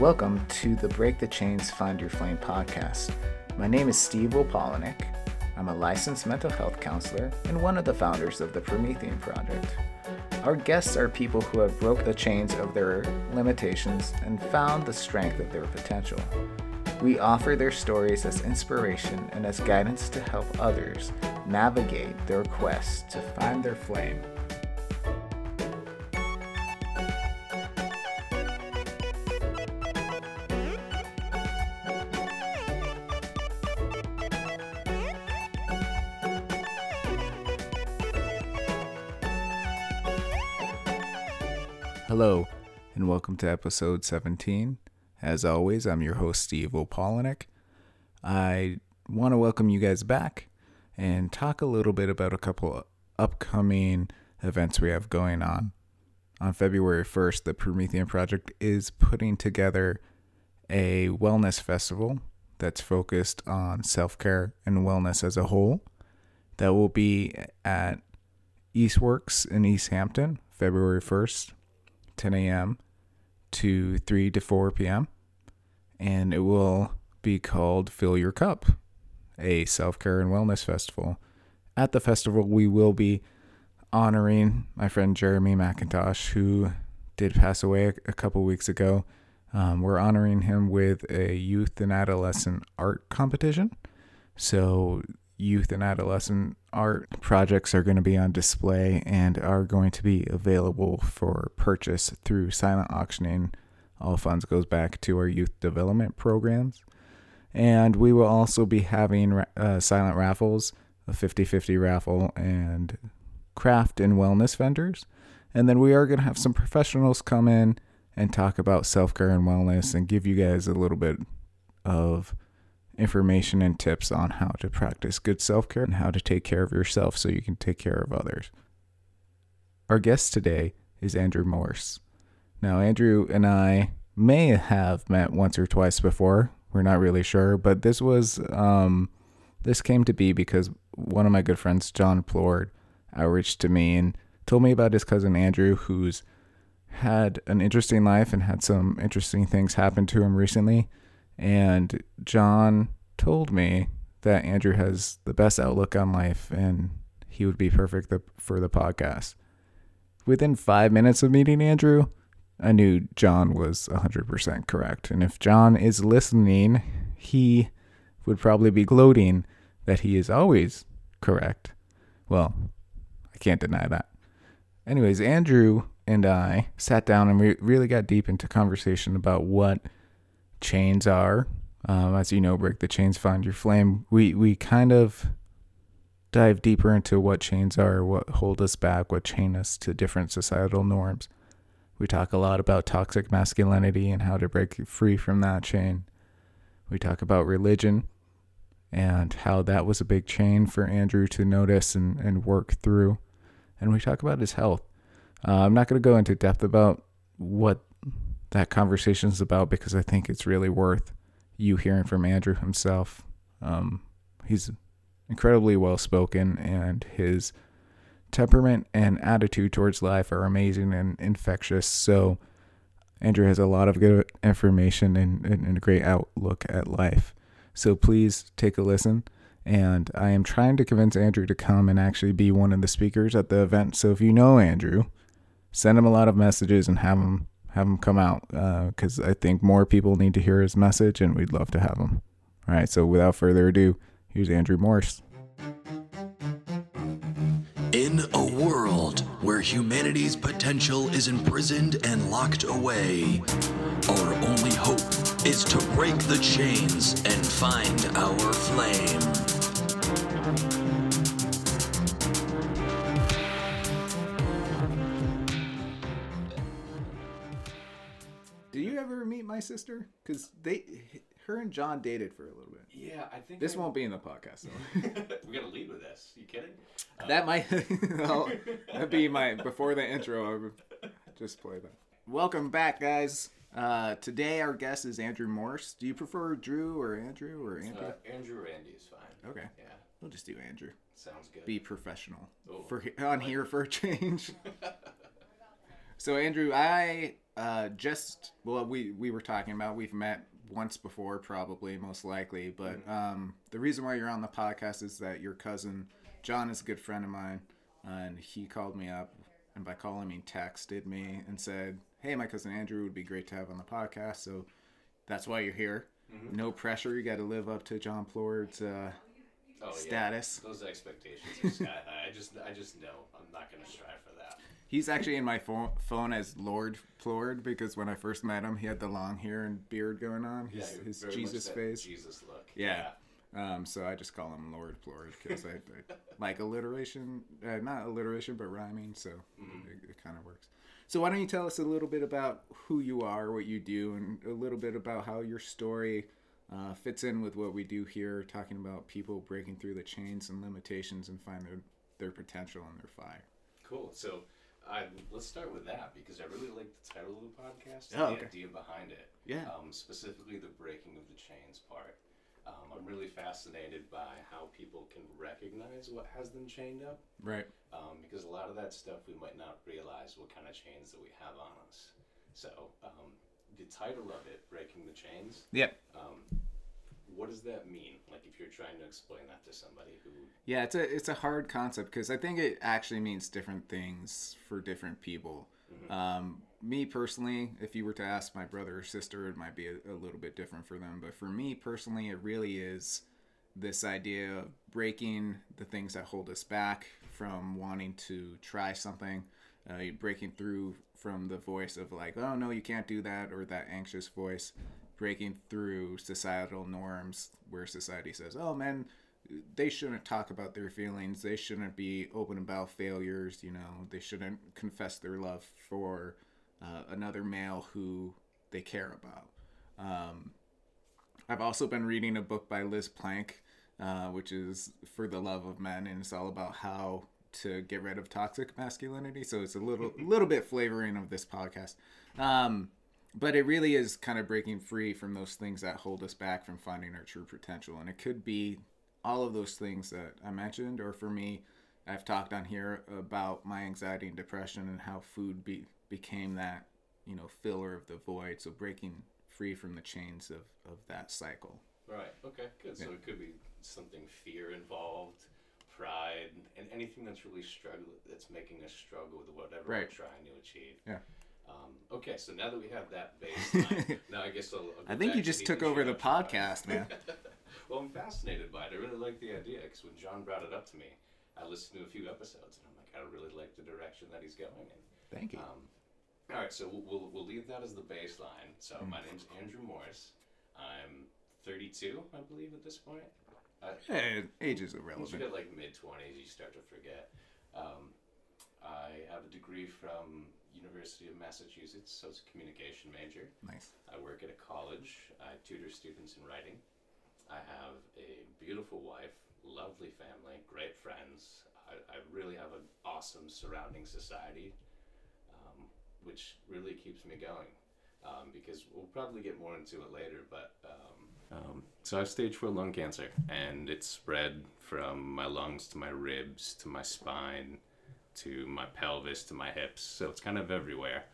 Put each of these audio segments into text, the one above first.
Welcome to the Break the Chains Find Your Flame podcast. My name is Steve Wopolnik. I'm a licensed mental health counselor and one of the founders of the Promethean Project. Our guests are people who have broke the chains of their limitations and found the strength of their potential. We offer their stories as inspiration and as guidance to help others navigate their quest to find their flame. Welcome to episode 17. As always, I'm your host, Steve Opolnick. I want to welcome you guys back and talk a little bit about a couple upcoming events we have going on. On February 1st, the Promethean Project is putting together a wellness festival that's focused on self care and wellness as a whole. That will be at Eastworks in Easthampton, February 1st, 10 a.m. to 3 to 4 p.m. And it will be called Fill Your Cup, a self care and wellness festival. At the festival, we will be honoring my friend Jeremy McIntosh, who did pass away a, couple weeks ago. Um, we're honoring him with a youth and adolescent art competition. So, youth and adolescent art projects are going to be on display and are going to be available for purchase through silent auctioning. All funds goes back to our youth development programs. And we will also be having uh, silent raffles, a 50-50 raffle and craft and wellness vendors. And then we are going to have some professionals come in and talk about self-care and wellness and give you guys a little bit of information and tips on how to practice good self care and how to take care of yourself so you can take care of others. Our guest today is Andrew Morse. Now, Andrew and I may have met once or twice before. We're not really sure, but this was um, this came to be because one of my good friends, John Plord, outreached to me and told me about his cousin Andrew, who's had an interesting life and had some interesting things happen to him recently and John told me that Andrew has the best outlook on life and he would be perfect for the podcast. Within five minutes of meeting Andrew, I knew John was 100% correct. And if John is listening, he would probably be gloating that he is always correct. Well, I can't deny that. Anyways, Andrew and I sat down and we really got deep into conversation about what chains are. Um, as you know, break the chains, find your flame. We we kind of dive deeper into what chains are, what hold us back, what chain us to different societal norms. We talk a lot about toxic masculinity and how to break free from that chain. We talk about religion and how that was a big chain for Andrew to notice and, and work through. And we talk about his health. Uh, I'm not going to go into depth about what that conversation is about because I think it's really worth you hearing from Andrew himself. Um, he's incredibly well spoken, and his temperament and attitude towards life are amazing and infectious. So, Andrew has a lot of good information and, and a great outlook at life. So, please take a listen. And I am trying to convince Andrew to come and actually be one of the speakers at the event. So, if you know Andrew, send him a lot of messages and have him have him come out because uh, I think more people need to hear his message, and we'd love to have him. All right, so without further ado, here's Andrew Morse. In a world where humanity's potential is imprisoned and locked away, our only hope is to break the chains and find our flame. My sister? Because they, her and John dated for a little bit. Yeah, I think this I... won't be in the podcast though. We're gonna lead with this. You kidding? That uh... might that'd be my before the intro. I would just play that. Welcome back, guys. Uh, today our guest is Andrew Morse. Do you prefer Drew or Andrew or Andrew? Uh, Andrew or Andy is fine. Okay. Yeah. We'll just do Andrew. Sounds good. Be professional. Oh, for on here for a change. So Andrew, I uh, just well, we we were talking about we've met once before, probably most likely, but um, the reason why you're on the podcast is that your cousin John is a good friend of mine, and he called me up, and by calling me, texted me and said, "Hey, my cousin Andrew would be great to have on the podcast." So that's why you're here. No pressure. You got to live up to John Plord's uh, Oh, status. Yeah. Those expectations are sky high. I just, I just know I'm not gonna strive for that. He's actually in my phone, phone as Lord Plord because when I first met him, he had the long hair and beard going on. His, Yeah, his Jesus face. Jesus look. Yeah. Um, so I just call him Lord Plord because I, I like alliteration, uh, not alliteration, but rhyming. So it, it kind of works. So why don't you tell us a little bit about who you are, what you do, and a little bit about how your story uh, fits in with what we do here, talking about people breaking through the chains and limitations and find their, their potential and their fire. Cool. So, I let's start with that because I really like the title of the podcast and Oh, the idea behind it. Yeah. Um, specifically the breaking of the chains part. Um, I'm really fascinated by how people can recognize what has them chained up. Right. um, because a lot of that stuff we might not realize what kind of chains that we have on us. So um, the title of it, "Breaking the Chains," Yep. um, what does that mean? Like if you're trying to explain that to somebody who, Yeah, it's a it's a hard concept because I think it actually means different things for different people. Um, me personally, if you were to ask my brother or sister, it might be a, a little bit different for them. But for me personally, it really is this idea of breaking the things that hold us back from wanting to try something, uh, breaking through from the voice of like, oh no, you can't do that, or that anxious voice, breaking through societal norms where society says, oh man, they shouldn't talk about their feelings. They shouldn't be open about failures. You know, they shouldn't confess their love for uh, another male who they care about. Um, I've also been reading a book by Liz Plank, uh, which is For the Love of Men, and it's all about how to get rid of toxic masculinity. So it's a little, little bit flavoring of this podcast. Um, but it really is kind of breaking free from those things that hold us back from finding our true potential. And it could be all of those things that I mentioned, or for me, I've talked on here about my anxiety and depression and how food be, became that, you know, filler of the void. So breaking free from the chains of, of that cycle. right? Okay, good. So it could be something fear involved, pride, and anything that's really struggle that's making us struggle with whatever Right. we're trying to achieve. Yeah. Um, okay, so now that we have that baseline, now I guess I'll, I'll I think you just took over the podcast, man. well, I'm fascinated by it. I really like the idea because when John brought it up to me, I listened to a few episodes and I'm like, I really like the direction that he's going in. Thank you. Um, all right, so we'll, we'll, we'll leave that as the baseline. So Mm. my name's Andrew Morse. I'm 32, I believe, at this point. Uh, age is once you irrelevant. get like mid 20s, you start to forget. Um, I have a degree from University of Massachusetts, so it's a communication major. Nice. I work at a college. I tutor students in writing. I have a beautiful wife, lovely family, great friends. I, I really have an awesome surrounding society, um, which really keeps me going. Um, because we'll probably get more into it later, but um, um, so I have stage four lung cancer, and it's spread from my lungs to my ribs to my spine to my pelvis to my hips. So it's kind of everywhere.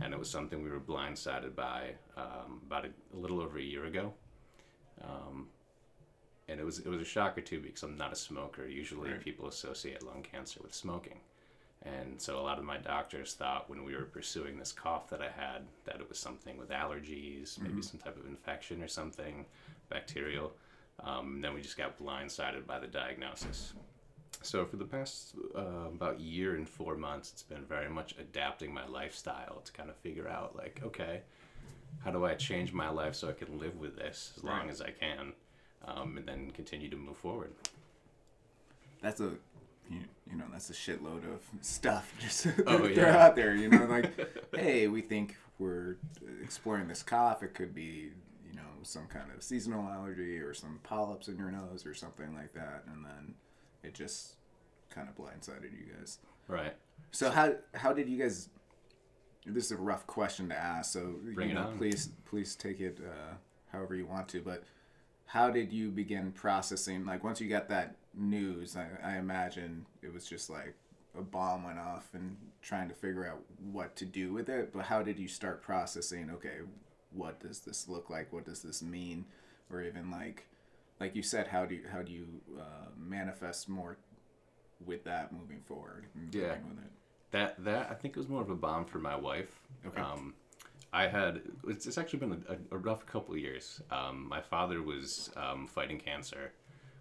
And it was something we were blindsided by um, about a, a little over a year ago. Um, and it was it was a shocker too because I'm not a smoker. Usually Right. people associate lung cancer with smoking. And so a lot of my doctors thought when we were pursuing this cough that I had that it was something with allergies, maybe some type of infection or something, bacterial. Um, then we just got blindsided by the diagnosis. So for the past uh, about year and four months, it's been very much adapting my lifestyle to kind of figure out like, okay, how do I change my life so I can live with this as long Right. as I can, um, and then continue to move forward. That's a you, you know that's a shitload of stuff just Oh, throw yeah. out there. You know, like hey, we think we're exploring this cough. It could be you know some kind of seasonal allergy or some polyps in your nose or something like that, and then it just kind of blindsided you guys. Right. So how how did you guys? This is a rough question to ask, so Bring you it know, please please take it uh, however you want to. But how did you begin processing? Like once you got that news, I, I imagine it was just like a bomb went off and trying to figure out what to do with it, but how did you start processing? Okay, what does this look like? What does this mean? Or even like, like you said, how do you how do you uh, manifest more with that moving forward? and Yeah. with it? That that I think it was more of a bomb for my wife. Okay. Um, I had it's, it's actually been a, a rough couple of years. Um, my father was um, fighting cancer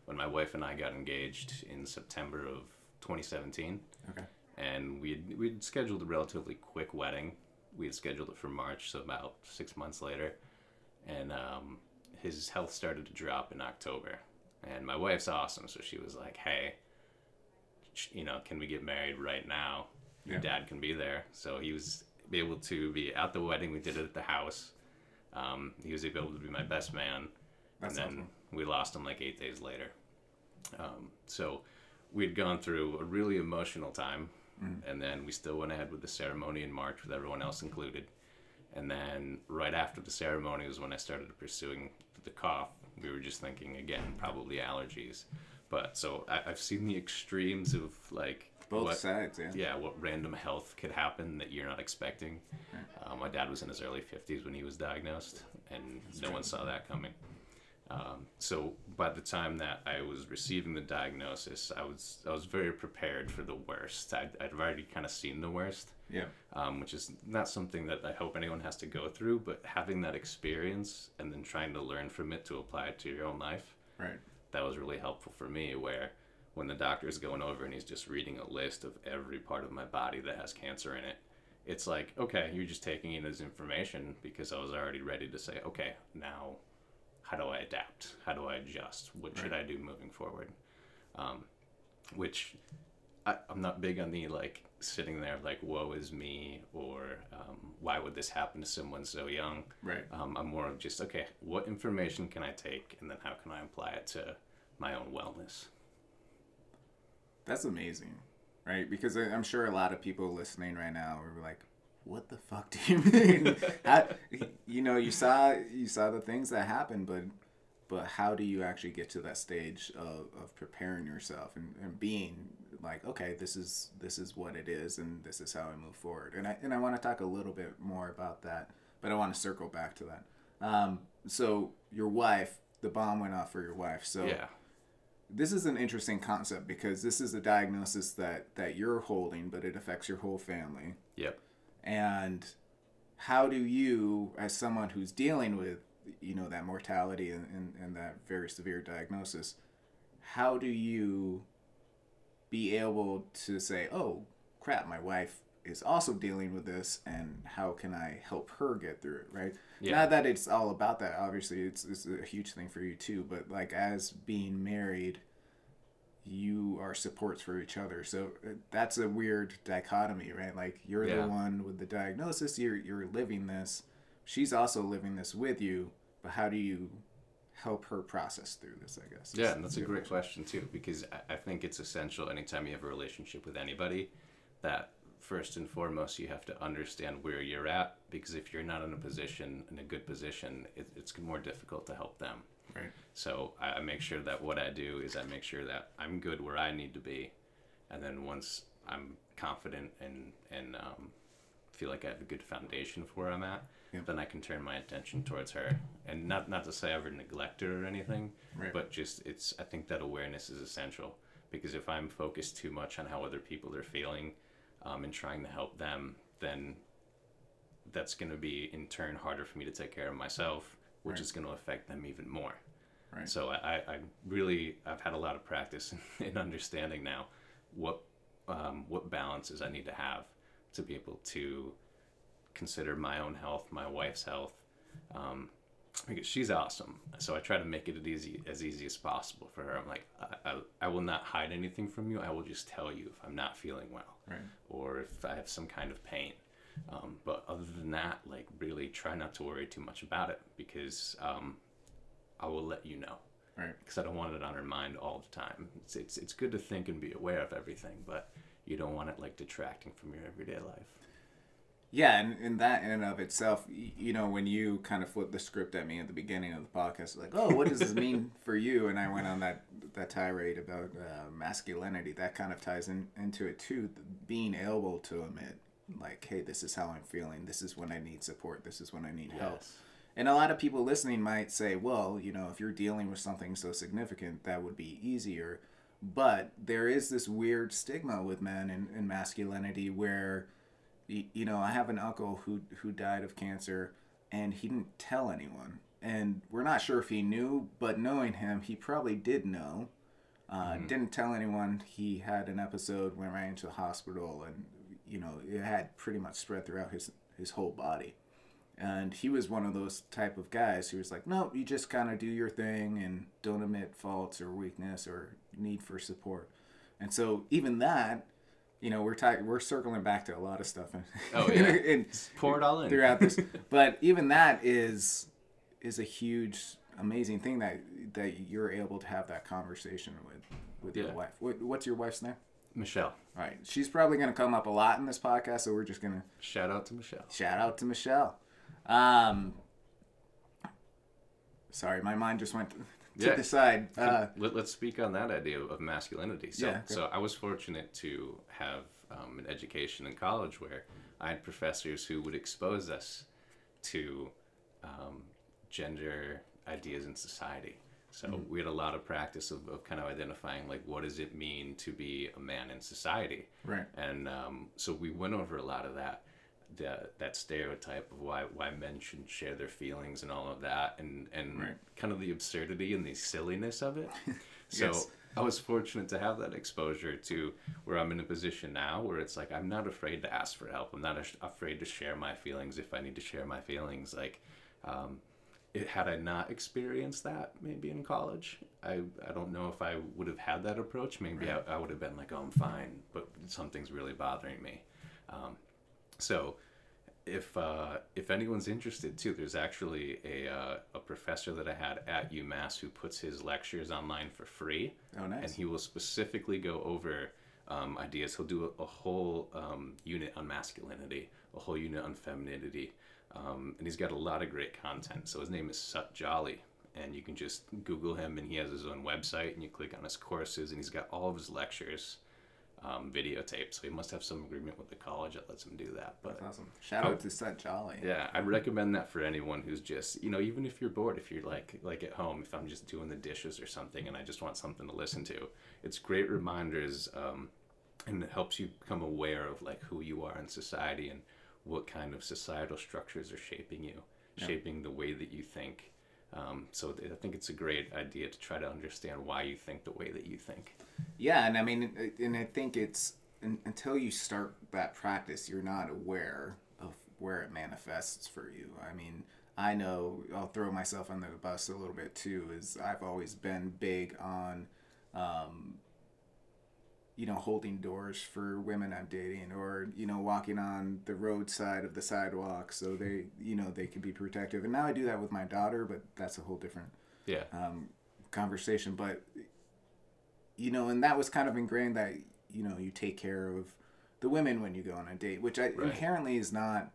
when my wife and I got engaged in September of 2017, Okay. and we had we'd scheduled a relatively quick wedding. We had scheduled it for March, so about six months later, and um, his health started to drop in October. And my wife's awesome, so she was like, "Hey, you know, can we get married right now? Your Yeah. dad can be there." So he was able to be at the wedding. We did it at the house. Um, he was able to be my best man, That's and then awesome. we lost him like eight days later. Um, so we'd gone through a really emotional time, and then we still went ahead with the ceremony in March with everyone else included. And then right after the ceremony was when I started pursuing the cough. We were just thinking again, probably allergies. But so I, I've seen the extremes of like Both what, sides, yeah. yeah, what random health could happen that you're not expecting. Uh, my dad was in his early 50s when he was diagnosed, and no one saw that coming. Um, so by the time that I was receiving the diagnosis, I was I was very prepared for the worst. I'd, I'd already kind of seen the worst, Yeah. um, which is not something that I hope anyone has to go through. But having that experience and then trying to learn from it to apply it to your own life, Right. that was really helpful for me where when the doctor is going over and he's just reading a list of every part of my body that has cancer in it it's like okay you're just taking it as information because i was already ready to say okay now how do i adapt how do i adjust what should i do moving forward um, which I, i'm not big on the like sitting there like woe is me or um, why would this happen to someone so young Right. um, I'm more of just okay. What information can I take, and then how can I apply it to my own wellness? That's amazing, right? Because I'm sure a lot of people listening right now are like, "What the fuck do you mean?" how, you know, you saw you saw the things that happened, but but how do you actually get to that stage of, of preparing yourself and, and being like, okay, this is this is what it is, and this is how I move forward. And I and I want to talk a little bit more about that, but I want to circle back to that. Um, so your wife, the bomb went off for your wife. So Yeah, this is an interesting concept because this is a diagnosis that that you're holding but it affects your whole family yep, and how do you as someone who's dealing with you know that mortality and, and, and that very severe diagnosis how do you be able to say oh crap my wife is also dealing with this and how can i help her get through it right Yeah. not that it's all about that obviously it's, it's a huge thing for you too but like as being married you are supports for each other so uh, that's a weird dichotomy right like you're Yeah. the one with the diagnosis you're you're living this she's also living this with you but how do you help her process through this i guess yeah. And that's a great question too, because I, I think it's essential anytime you have a relationship with anybody that first and foremost you have to understand where you're at, because if you're not in a position in a good position, it, it's more difficult to help them. Right So I, make sure that what I do is I make sure that I'm good where I need to be, and then once I'm confident and and um, feel like I have a good foundation for where I'm at, Yep. then I can turn my attention towards her. And not not to say I ever neglect her or anything, Right. but just it's I think that awareness is essential because if I'm focused too much on how other people are feeling, um, and trying to help them, then that's going to be in turn harder for me to take care of myself, which Right. is going to affect them even more. Right. So I, I really I've had a lot of practice in, in understanding now what um, what balances I need to have to be able to consider my own health, my wife's health, um, because she's awesome. So I try to make it as easy as easy as possible for her. I'm like I, I, I will not hide anything from you. I will just tell you if I'm not feeling well right or if I have some kind of pain. Um, but other than that, like really try not to worry too much about it because um, I will let you know right because I don't want it on her mind all the time. It's, it's it's good to think and be aware of everything, but you don't want it like detracting from your everyday life. Yeah, and, and that in and of itself, you know, when you kind of flipped the script at me at the beginning of the podcast, like, oh, what does this mean for you? And I went on that that tirade about uh, masculinity. That kind of ties in, into it too. Being able to admit, like, hey, this is how I'm feeling. This is when I need support. This is when I need help. And a lot of people listening might say, well, you know, if you're dealing with something so significant, that would be easier. But there is this weird stigma with men and, and masculinity where, you know, I have an uncle who, who died of cancer and he didn't tell anyone. And we're not sure if he knew, but knowing him, he probably did know. Uh, Didn't tell anyone. He had an episode, went right into the hospital, and, you know, it had pretty much spread throughout his, his whole body. And he was one of those type of guys who was like no you just kind of do your thing and don't admit faults or weakness or need for support. And so even that you know we're ta- we're circling back to a lot of stuff And, Oh, yeah. in- Pour it all in. throughout this. But even that is is a huge amazing thing that that you're able to have that conversation with with your wife. What, what's your wife's name Michelle. all right she's probably going to come up a lot in this podcast so we're just going to Shout out to Michelle. Shout out to Michelle. Um, sorry, my mind just went to Yeah. the side. Uh, Let, us speak on that idea of masculinity. So, Yeah, so I was fortunate to have um, an education in college where I had professors who would expose us to um, gender ideas in society. So Mm-hmm. we had a lot of practice of, of kind of identifying like what does it mean to be a man in society, Right. And um, so we went over a lot of that, the, that stereotype of why why men shouldn't share their feelings and all of that, and and Right. kind of the absurdity and the silliness of it. So Yes. I was fortunate to have that exposure to where I'm in a position now where it's like I'm not afraid to ask for help. I'm not afraid to share my feelings if I need to share my feelings. Like, um, it, had I not experienced that maybe in college, I, I don't know if I would have had that approach. Maybe I, I would have been like, oh, I'm fine, but something's really bothering me. Um, so if uh, if anyone's interested too, there's actually a uh, a professor that I had at UMass who puts his lectures online for free, Oh, nice. and he will specifically go over um, ideas. He'll do a, a whole um, unit on masculinity, a whole unit on femininity, um, and he's got a lot of great content. So his name is Sut Jhally, and you can just Google him, and he has his own website, and you click on his courses, and he's got all of his lectures um, videotaped. So he must have some agreement with the college that lets him do that. But That's awesome. Shout out to Seth Jhally. yeah, I'd recommend that for anyone who's just, you know, even if you're bored, if you're like like at home, if I'm just doing the dishes or something and I just want something to listen to, it's great reminders um, and it helps you become aware of like who you are in society and what kind of societal structures are shaping you, shaping the way that you think. Um, so th- I think it's a great idea to try to understand why you think the way that you think. Yeah, and I mean, and I think it's until you start that practice, you're not aware of where it manifests for you. I mean, I know I'll throw myself under the bus a little bit too. Is I've always been big on, um, you know, holding doors for women I'm dating, or you know, walking on the roadside of the sidewalk so they, you know, they can be protective. And now I do that with my daughter, but that's a whole different Yeah. um, conversation. But you know, and that was kind of ingrained that you know you take care of the women when you go on a date, which I, Right. inherently is not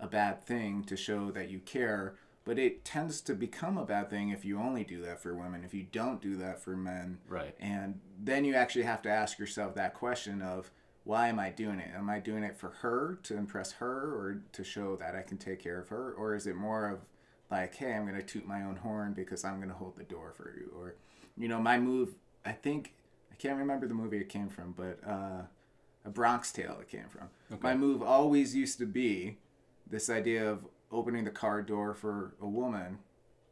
a bad thing to show that you care. But it tends to become a bad thing if you only do that for women. If you don't do that for men, Right. and then you actually have to ask yourself that question of why am I doing it? Am I doing it for her to impress her or to show that I can take care of her? Or is it more of like, hey, I'm going to toot my own horn because I'm going to hold the door for you? Or, you know, my move, I think, I can't remember the movie it came from, but uh, a Bronx Tale it came from. My move always used to be this idea of opening the car door for a woman,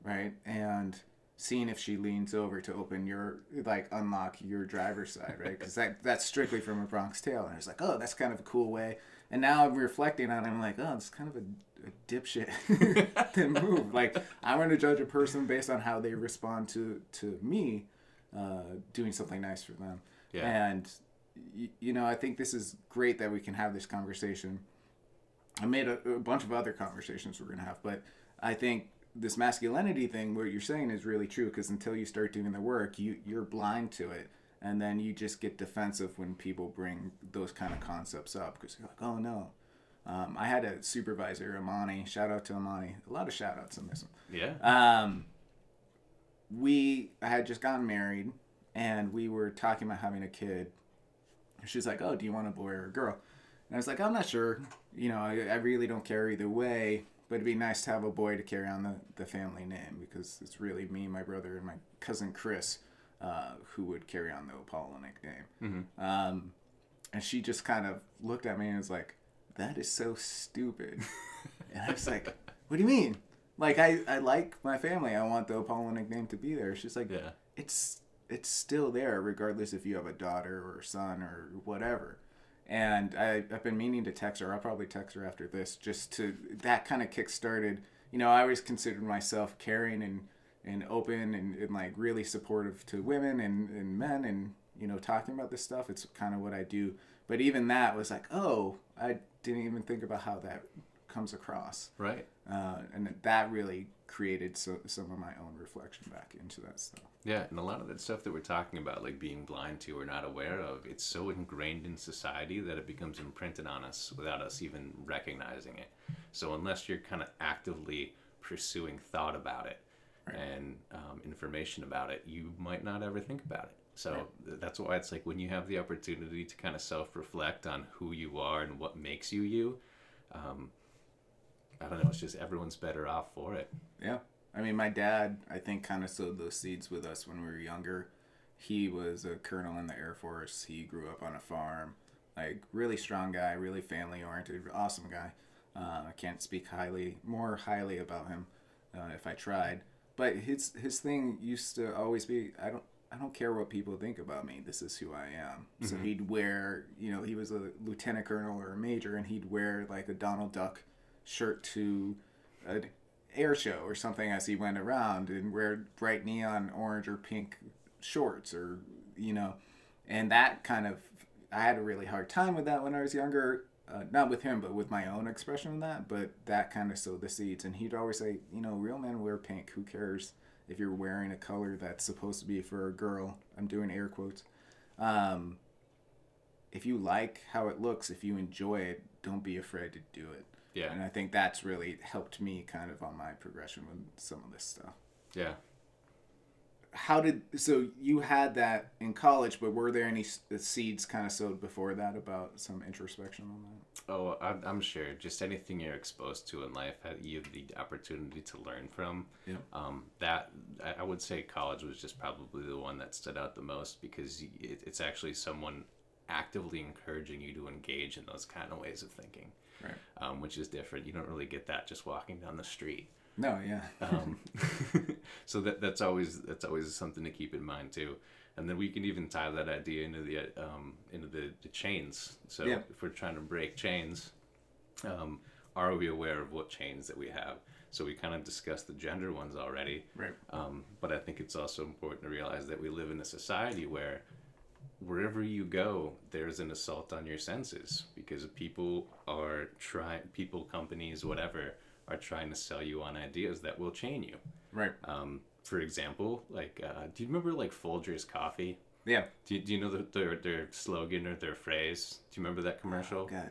right? And seeing if she leans over to open your like unlock your driver's side, right? Because that that's strictly from a Bronx Tale, and it's like, oh, that's kind of a cool way. And now I'm reflecting on it, I'm like, oh, it's kind of a, a dipshit to move. Like I'm going to judge a person based on how they respond to to me uh, doing something nice for them. Yeah. And y- you know, I think this is great that we can have this conversation. I made a, a bunch of other conversations we're gonna have, but I think this masculinity thing, what you're saying, is really true. Because until you start doing the work, you you're blind to it, and then you just get defensive when people bring those kind of concepts up. Because you're like, oh no, Um, I had a supervisor, Amani. Shout out to Amani. A lot of shout outs in this one. Yeah. Um, we I had just gotten married, and we were talking about having a kid. She's like, "Oh, do you want a boy or a girl?" And I was like, "I'm not sure. You know, I, I really don't care either way. But it'd be nice to have a boy to carry on the, the family name because it's really me, my brother, and my cousin Chris uh, who would carry on the Apollonic name." Um, and she just kind of looked at me and was like, "That is so stupid." and I was like, "What do you mean?" Like I, I like my family. I want the Apollonic name to be there. She's like, Yeah. it's it's still there regardless if you have a daughter or a son or whatever. And I, I've been meaning to text her. I'll probably text her after this just to that kind of kick started. You know, I always considered myself caring and and open and, and like really supportive to women and, and men and you know talking about this stuff. It's kind of what I do. But even that was like, oh, I didn't even think about how that comes across Right. Uh, and that really created so, some of my own reflection back into that stuff. Yeah, and a lot of that stuff that we're talking about, like being blind to or not aware of, it's so ingrained in society that it becomes imprinted on us without us even recognizing it. So unless you're kind of actively pursuing thought about it and um, information about it, you might not ever think about it. So th- that's why it's like when you have the opportunity to kind of self-reflect on who you are and what makes you you. Um, I don't know. It's just everyone's better off for it. Yeah, I mean, my dad, I think, kind of sowed those seeds with us when we were younger. He was a colonel in the Air Force. He grew up on a farm, like really strong guy, really family oriented, awesome guy. Uh, I can't speak highly, more highly about him uh, if I tried. But his his thing used to always be, I don't. I don't care what people think about me. This is who I am. So he'd wear, you know, he was a lieutenant colonel or a major, and he'd wear like a Donald Duck shirt to an air show or something as he went around and wear bright neon orange or pink shorts or you know and that kind of i had a really hard time with that when i was younger uh, not with him but with my own expression of that but that kind of sowed the seeds. And he'd always say you know real men wear pink who cares if you're wearing a color that's supposed to be for a girl? I'm doing air quotes. Um, if you like how it looks if you enjoy it don't be afraid to do it Yeah. and I think that's really helped me kind of on my progression with some of this stuff. Yeah. How did so you had that in college, but were there any seeds kind of sowed before that about some introspection on that? Oh, I'm, I'm sure. Just anything you're exposed to in life, that you have the opportunity to learn from. Yeah. Um, that I would say college was just probably the one that stood out the most because it's actually someone actively encouraging you to engage in those kind of ways of thinking, Right. um, which is different. You don't really get that just walking down the street. No, yeah. Um, so that that's always that's always something to keep in mind too. And then we can even tie that idea into the um, into the, the chains. So Yeah. if we're trying to break chains, um, are we aware of what chains that we have? So we kind of discussed the gender ones already. Right. Um, but I think it's also important to realize that we live in a society where wherever you go, there's an assault on your senses because people are trying, people, companies, whatever, are trying to sell you on ideas that will chain you. Right. Um, for example, like, uh, do you remember like Folgers Coffee? Yeah. Do you, do you know the, their their slogan or their phrase? Do you remember that commercial? Oh, God.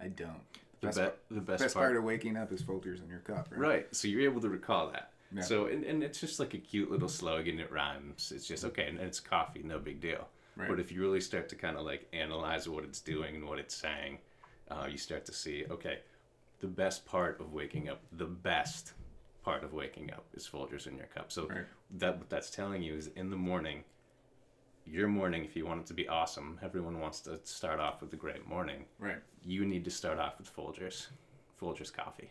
I don't. the, best be- the best, Best part, part of waking up is Folgers in your cup, right? Right. So you're able to recall that. Yeah. So and, and it's just like a cute little slogan. It rhymes. It's just okay, and it's coffee, no big deal. Right. But if you really start to kind of like analyze what it's doing and what it's saying, uh, you start to see okay, the best part of waking up, the best part of waking up is Folgers in your cup. So Right. that what that's telling you is in the morning. Your morning, if you want it to be awesome, everyone wants to start off with a great morning Right. you need to start off with Folgers, Folgers coffee,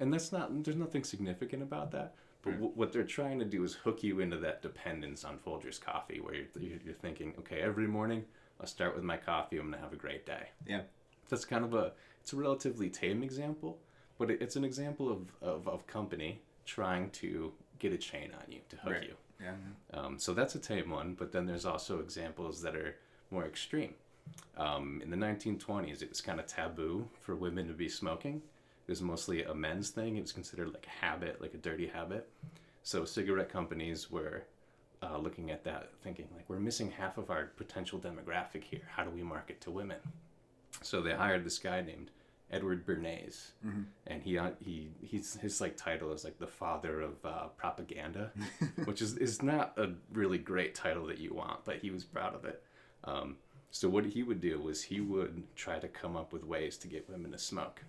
and that's not. There's nothing significant about that. But w- what they're trying to do is hook you into that dependence on Folgers coffee, where you're, you're thinking, okay, every morning I'll start with my coffee. I'm gonna have a great day. Yeah. That's kind of a. It's a relatively tame example, but it, it's an example of, of of company trying to get a chain on you to hook Right. you. Yeah. Um, so that's a tame one, but then there's also examples that are more extreme. Um, in the 1920s, it was kind of taboo for women to be smoking. It was mostly a men's thing. It was considered like a habit, like a dirty habit. So cigarette companies were uh, looking at that, thinking like, we're missing half of our potential demographic here. How do we market to women? So they hired this guy named Edward Bernays, and he uh, he he's his like title is like the father of uh, propaganda, which is is not a really great title that you want, but he was proud of it. Um, so what he would do was he would try to come up with ways to get women to smoke.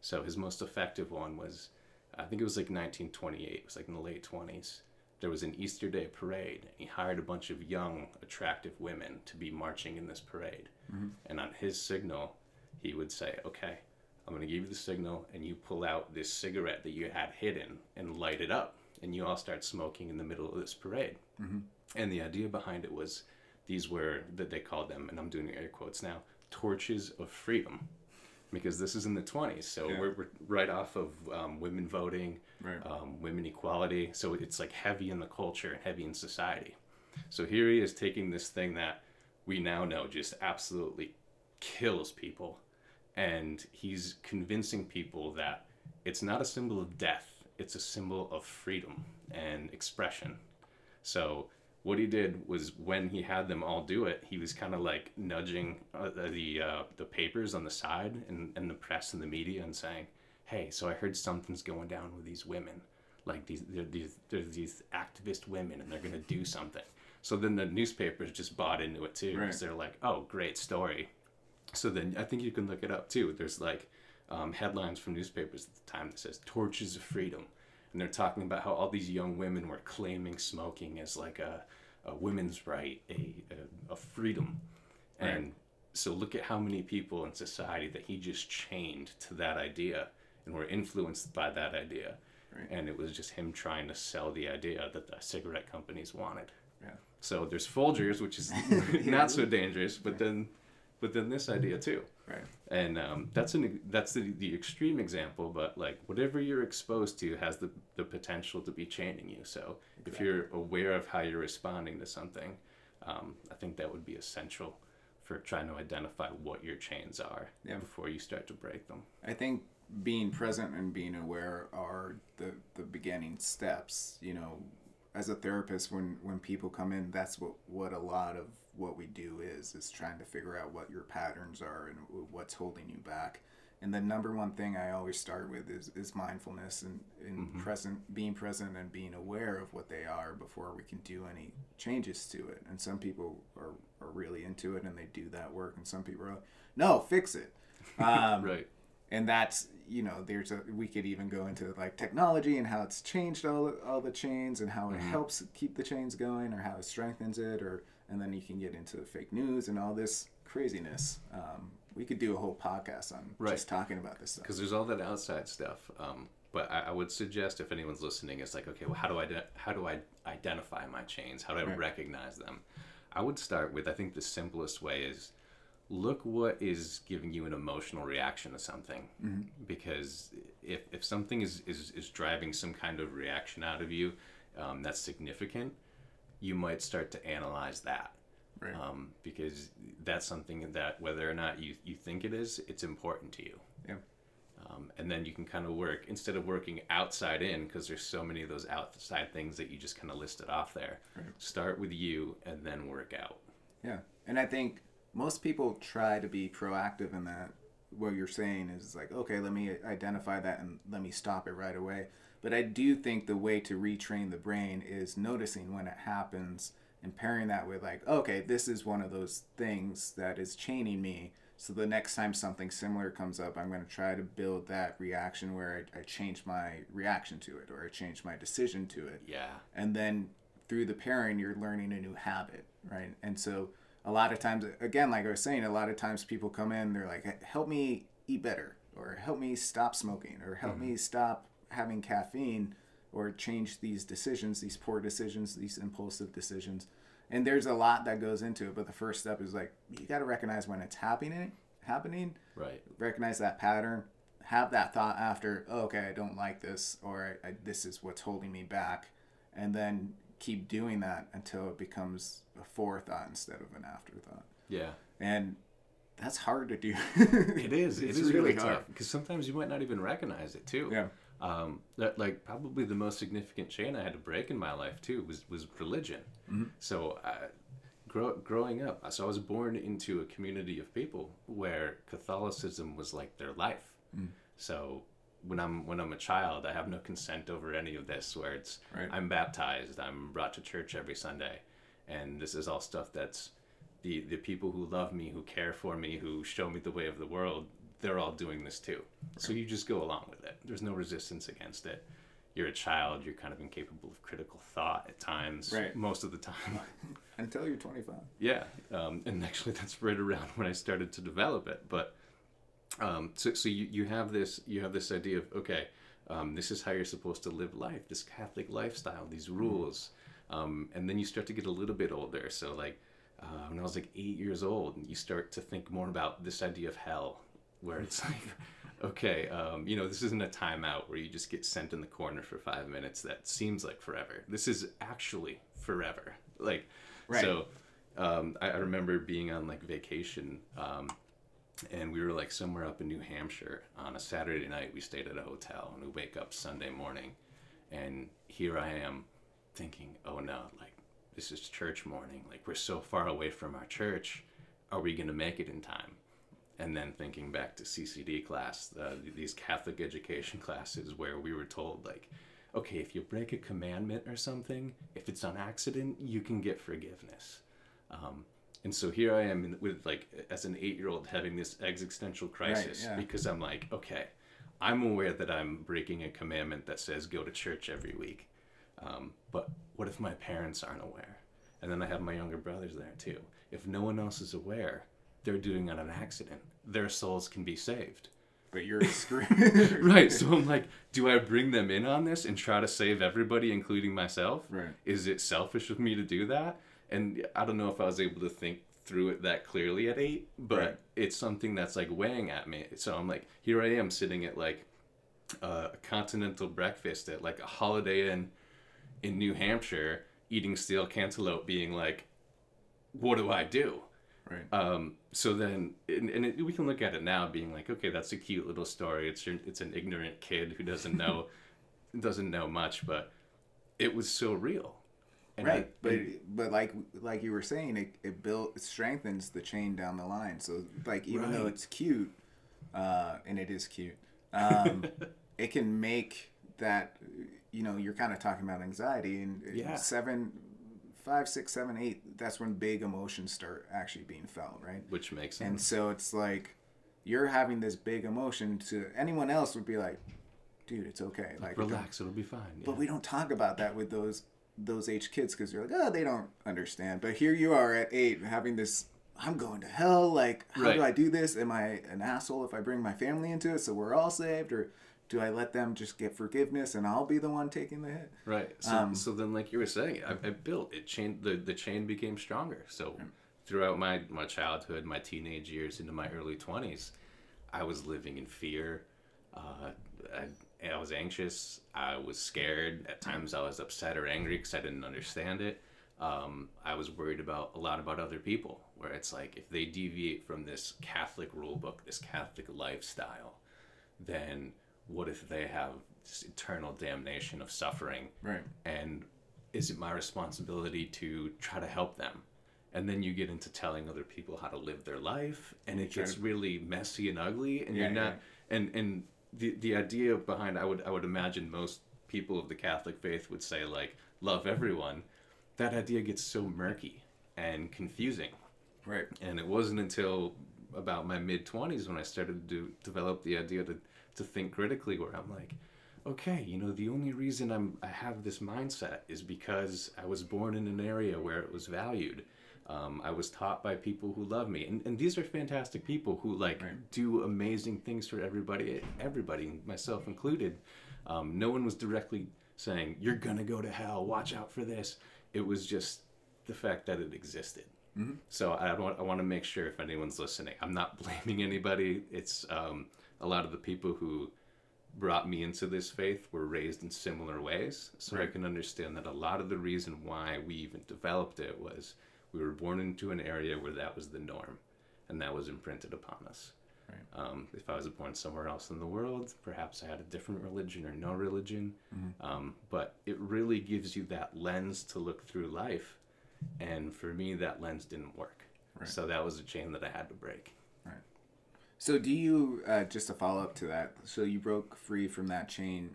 So his most effective one was, I think it was like 1928. It was like in the late 20s. There was an Easter Day parade. And he hired a bunch of young, attractive women to be marching in this parade. Mm-hmm. And on his signal, he would say, "Okay, I'm going to give you the signal, and you pull out this cigarette that you had hidden and light it up, and you all start smoking in the middle of this parade." Mm-hmm. And the idea behind it was, these were that they called them, and I'm doing air quotes now, torches of freedom because this is in the 20s so Yeah. we're, we're right off of um, women voting Right. um, women equality so it's like heavy in the culture and heavy in society so here he is taking this thing that we now know just absolutely kills people and he's convincing people that it's not a symbol of death it's a symbol of freedom and expression so what he did was when he had them all do it, he was kind of like nudging uh, the uh, the papers on the side and, and the press and the media and saying, "Hey, so I heard something's going down with these women. Like these they're these they're these activist women and they're gonna do something." So then the newspapers just bought into it too because Right. they're like, "Oh, great story." So then I think you can look it up too. There's like um, headlines from newspapers at the time that says "Torches of Freedom," and they're talking about how all these young women were claiming smoking as like a, a women's right, a, a, a freedom, and so look at how many people in society that he just chained to that idea and were influenced by that idea, Right. and it was just him trying to sell the idea that the cigarette companies wanted. Yeah. So there's Folgers, which is not so dangerous, but then, but then this idea too Right. and um, that's an that's the, the extreme example but like whatever you're exposed to has the, the potential to be chaining you so if you're aware of how you're responding to something um, i think that would be essential for trying to identify what your chains are Yeah. before you start to break them I think being present and being aware are the the beginning steps. You know, as a therapist, when when people come in, that's what what a lot of what we do is is trying to figure out what your patterns are and what's holding you back. And the number one thing I always start with is, is mindfulness and, and present being present and being aware of what they are before we can do any changes to it. And some people are, are really into it and they do that work and some people are like, no, fix it. Um, right and that's you know there's a we could even go into like technology and how it's changed all all the chains and how it helps keep the chains going or how it strengthens it or and then you can get into the fake news and all this craziness. Um, we could do a whole podcast on Right. just talking about this stuff. Because there's all that outside stuff um, but I, I would suggest if anyone's listening it's like okay well how do i how do i identify my chains? How do i Right. recognize them? I would start with i think the simplest way is look what is giving you an emotional reaction to something. Because if, if something is, is, is driving some kind of reaction out of you um, that's significant you might start to analyze that Right. um, because that's something that whether or not you, you think it is it's important to you yeah um, and then you can kind of work instead of working outside in because there's so many of those outside things that you just kind of listed off there start with you and then work out Yeah, and I think most people try to be proactive in that. What you're saying is like, okay, let me identify that and let me stop it right away. But I do think the way to retrain the brain is noticing when it happens and pairing that with like, okay, this is one of those things that is chaining me. So the next time something similar comes up, I'm going to try to build that reaction where I, I change my reaction to it or I change my decision to it. Yeah. And then through the pairing you're learning a new habit right? And so a lot of times again like i was saying a lot of times people come in they're like help me eat better or help me stop smoking or help mm-hmm. me stop having caffeine or change these decisions these poor decisions these impulsive decisions. And there's a lot that goes into it but the first step is like you got to recognize when it's happening happening. Right. Recognize that pattern. Have that thought after oh, okay i don't like this or I, this is what's holding me back. And then keep doing that until it becomes a forethought instead of an afterthought. Yeah. And that's hard to do. It is. It's it is really, hard. tough because sometimes you might not even recognize it too. Yeah um, that like probably the most significant chain I had to break in my life too was was religion. So uh, grow, growing up, so I was born into a community of people where Catholicism was like their life. So when I'm when I'm a child, I have no consent over any of this. Where it's Right. I'm baptized, I'm brought to church every Sunday, and this is all stuff that's the the people who love me, who care for me, who show me the way of the world. They're all doing this too. So you just go along with it. There's no resistance against it. You're a child. You're kind of incapable of critical thought at times. Right. Most of the time. Until you're 25. Yeah, um, and actually that's right around when I started to develop it. But um, so, so you, you have this you have this idea of okay, um, this is how you're supposed to live life, this Catholic lifestyle, these rules, um, and then you start to get a little bit older. So like uh, when I was like eight years old, you start to think more about this idea of hell, where it's like. Okay, um, you know, this isn't a timeout where you just get sent in the corner for five minutes. That seems like forever. This is actually forever. Like, Right. so um, I, I remember being on like vacation um, and we were like somewhere up in New Hampshire on a Saturday night. We stayed at a hotel and we wake up Sunday morning and here I am thinking, oh no, like this is church morning. Like we're so far away from our church. Are we going to make it in time? And then thinking back to CCD class, uh, these Catholic education classes where we were told like, okay, if you break a commandment or something, if it's on accident, you can get forgiveness. Um, and so here I am in, with like as an eight-year-old having this existential crisis yeah. because I'm like, okay, I'm aware that I'm breaking a commandment that says go to church every week, um, but what if my parents aren't aware? And then I have my younger brothers there too. If no one else is aware, they're doing on an accident. Their souls can be saved. But you're screwed. right. So I'm like, do I bring them in on this and try to save everybody, including myself? Right. Is it selfish of me to do that? And I don't know if I was able to think through it that clearly at eight, but Right. it's something that's like weighing at me. So I'm like, here I am sitting at like a continental breakfast at like a Holiday Inn in New Hampshire, eating steel cantaloupe, being like, what do I do? right. Um, so then, and, and it, we can look at it now, being like, okay, that's a cute little story. It's your, it's an ignorant kid who doesn't know, doesn't know much, but it was so real. And I- right but but like like you were saying it, it built it strengthens the chain down the line so like even though it's cute uh and it is cute um it can make that you know you're kind of talking about anxiety and Yeah. seven five six seven eight that's when big emotions start actually being felt right which makes sense. and so it's like you're having this big emotion to anyone else would be like dude it's okay like Relax, it'll be fine. but we don't talk about that with those those age kids because you're like, oh, they don't understand. But here you are at eight having this. I'm going to hell. Like, how do I do this? Am I an asshole if I bring my family into it so we're all saved, or do I let them just get forgiveness and I'll be the one taking the hit? Right. So, Um, so then, like you were saying, I, I built it. Chain the the chain became stronger. So throughout my my childhood, my teenage years, into my early twenties, I was living in fear. Uh, I, I was anxious. I was scared. At times, I was upset or angry because I didn't understand it. Um, I was worried about a lot about other people, where it's like if they deviate from this Catholic rule book, this Catholic lifestyle, then what if they have this eternal damnation of suffering? Right. and is it my responsibility to try to help them and then you get into telling other people how to live their life and it gets really messy and ugly and Yeah, you're not yeah. and and the the idea behind i would i would imagine most people of the catholic faith would say like love everyone that idea gets so murky and confusing Right. and it wasn't until about my mid 20s when I started to develop the idea to, to think critically where I'm like okay you know the only reason I'm I have this mindset is because I was born in an area where it was valued. Um, I was taught by people who love me. And, and these are fantastic people who like Right. do amazing things for everybody everybody myself included. Um, no one was directly saying you're gonna go to hell. Watch out for this. It was just the fact that it existed so I want I want to make sure if anyone's listening, I'm not blaming anybody. It's um, a lot of the people who brought me into this faith were raised in similar ways, so I can understand that a lot of the reason why we even developed it was we were born into an area where that was the norm, and that was imprinted upon us. Right. Um, if I was born somewhere else in the world, perhaps I had a different religion or no religion. Um, but it really gives you that lens to look through life And for me, that lens didn't work. Right. So that was a chain that I had to break. right So, do you uh, just a follow up to that? So, you broke free from that chain.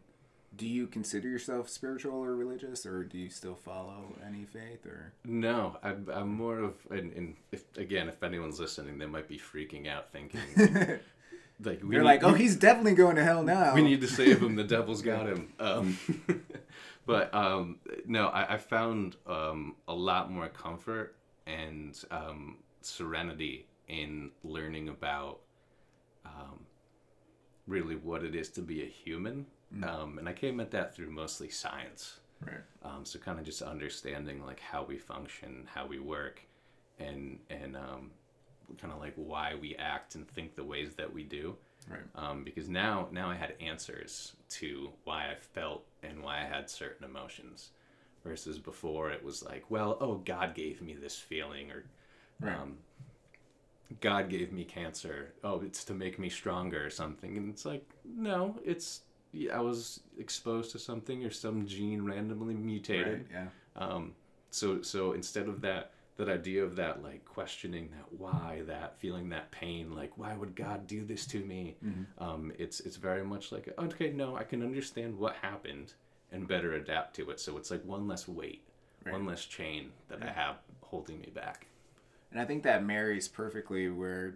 Do you consider yourself spiritual or religious, or do you still follow any faith? Or No, I'm, I'm more of, and, and if, again, if anyone's listening, they might be freaking out thinking, like, we they're like, "Oh, he's definitely going to hell now." we need to save him. The devil's got him. Um, but um, no, I, I found um, a lot more comfort and um, serenity in learning about um, really what it is to be a human. Um, and I came at that through mostly science. Right. Um, so kind of just understanding like how we function, how we work, and and um, kind of like why we act and think the ways that we do Right. um, because now now I had answers to why I felt and why I had certain emotions, versus before it was like, well, oh, God gave me this feeling, or Right. um, God gave me cancer. Oh, it's to make me stronger or something, and it's like, no, it's yeah, I was exposed to something or some gene randomly mutated. Right. Yeah. Um, so so instead of that that idea of that like questioning that why that feeling that pain like why would God do this to me? Mm-hmm. Um, it's it's very much like okay no I can understand what happened and better adapt to it. So it's like one less weight, Right. one less chain that I have holding me back. And I think that marries perfectly where,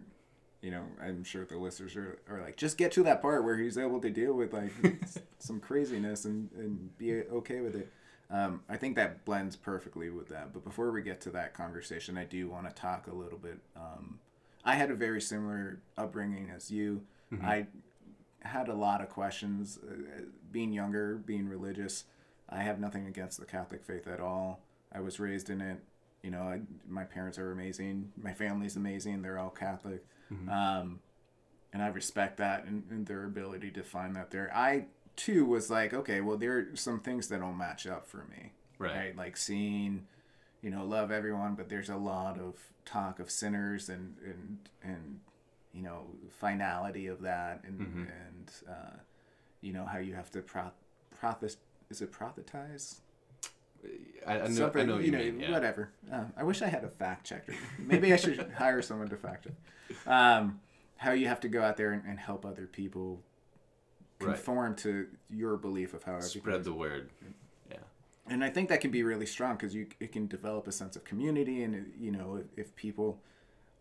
you know, I'm sure the listeners are, are like, just get to that part where he's able to deal with like some craziness and, and be okay with it. Um, I think that blends perfectly with that. But before we get to that conversation, I do want to talk a little bit. Um, I had a very similar upbringing as you. I had a lot of questions. Uh, being younger, being religious, I have nothing against the Catholic faith at all. I was raised in it. You know, I, my parents are amazing. My family's amazing. They're all Catholic. Um, and I respect that and, and their ability to find that there. I, too, was like, okay, well, there are some things that don't match up for me. Right. Like seeing, you know, love everyone, but there's a lot of talk of sinners and, and, and, you know, finality of that and, and, uh, you know, how you have to pro, prophes, is it prophetize? I, I know I know you, mean. Yeah. Whatever. Um, I wish I had a fact checker. Maybe I should hire someone to fact check. Um, how you have to go out there and, and help other people Right. conform to your belief of how Spread the word. Yeah. And I think that can be really strong because you it can develop a sense of community, and you know if, if people,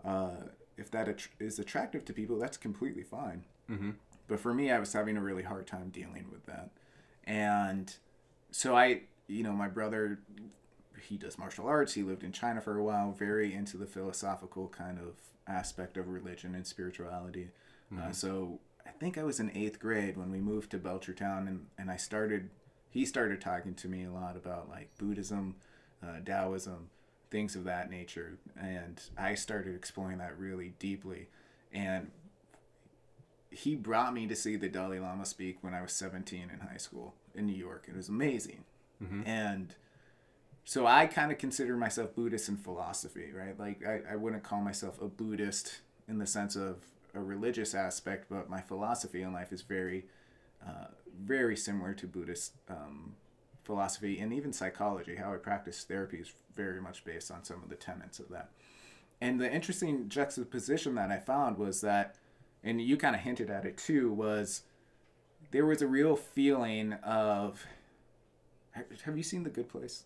uh, if that att- is attractive to people, that's completely fine. Mm-hmm. But for me, I was having a really hard time dealing with that, and so I, you know, my brother, he does martial arts. He lived in China for a while, very into the philosophical kind of aspect of religion and spirituality. Uh, so I think I was in eighth grade when we moved to Belchertown, and and I started. He started talking to me a lot about like Buddhism, uh, Taoism, things of that nature, and I started exploring that really deeply, and he brought me to see the Dalai Lama speak when I was 17 in high school in New York. It was amazing. And so I kind of consider myself Buddhist in philosophy, right? Like I, I wouldn't call myself a Buddhist in the sense of a religious aspect, but my philosophy in life is very, uh, very similar to Buddhist um, philosophy and even psychology. How I practice therapy is very much based on some of the tenets of that. And the interesting juxtaposition that I found was that, and you kind of hinted at it too, was there was a real feeling of. Have you seen The Good Place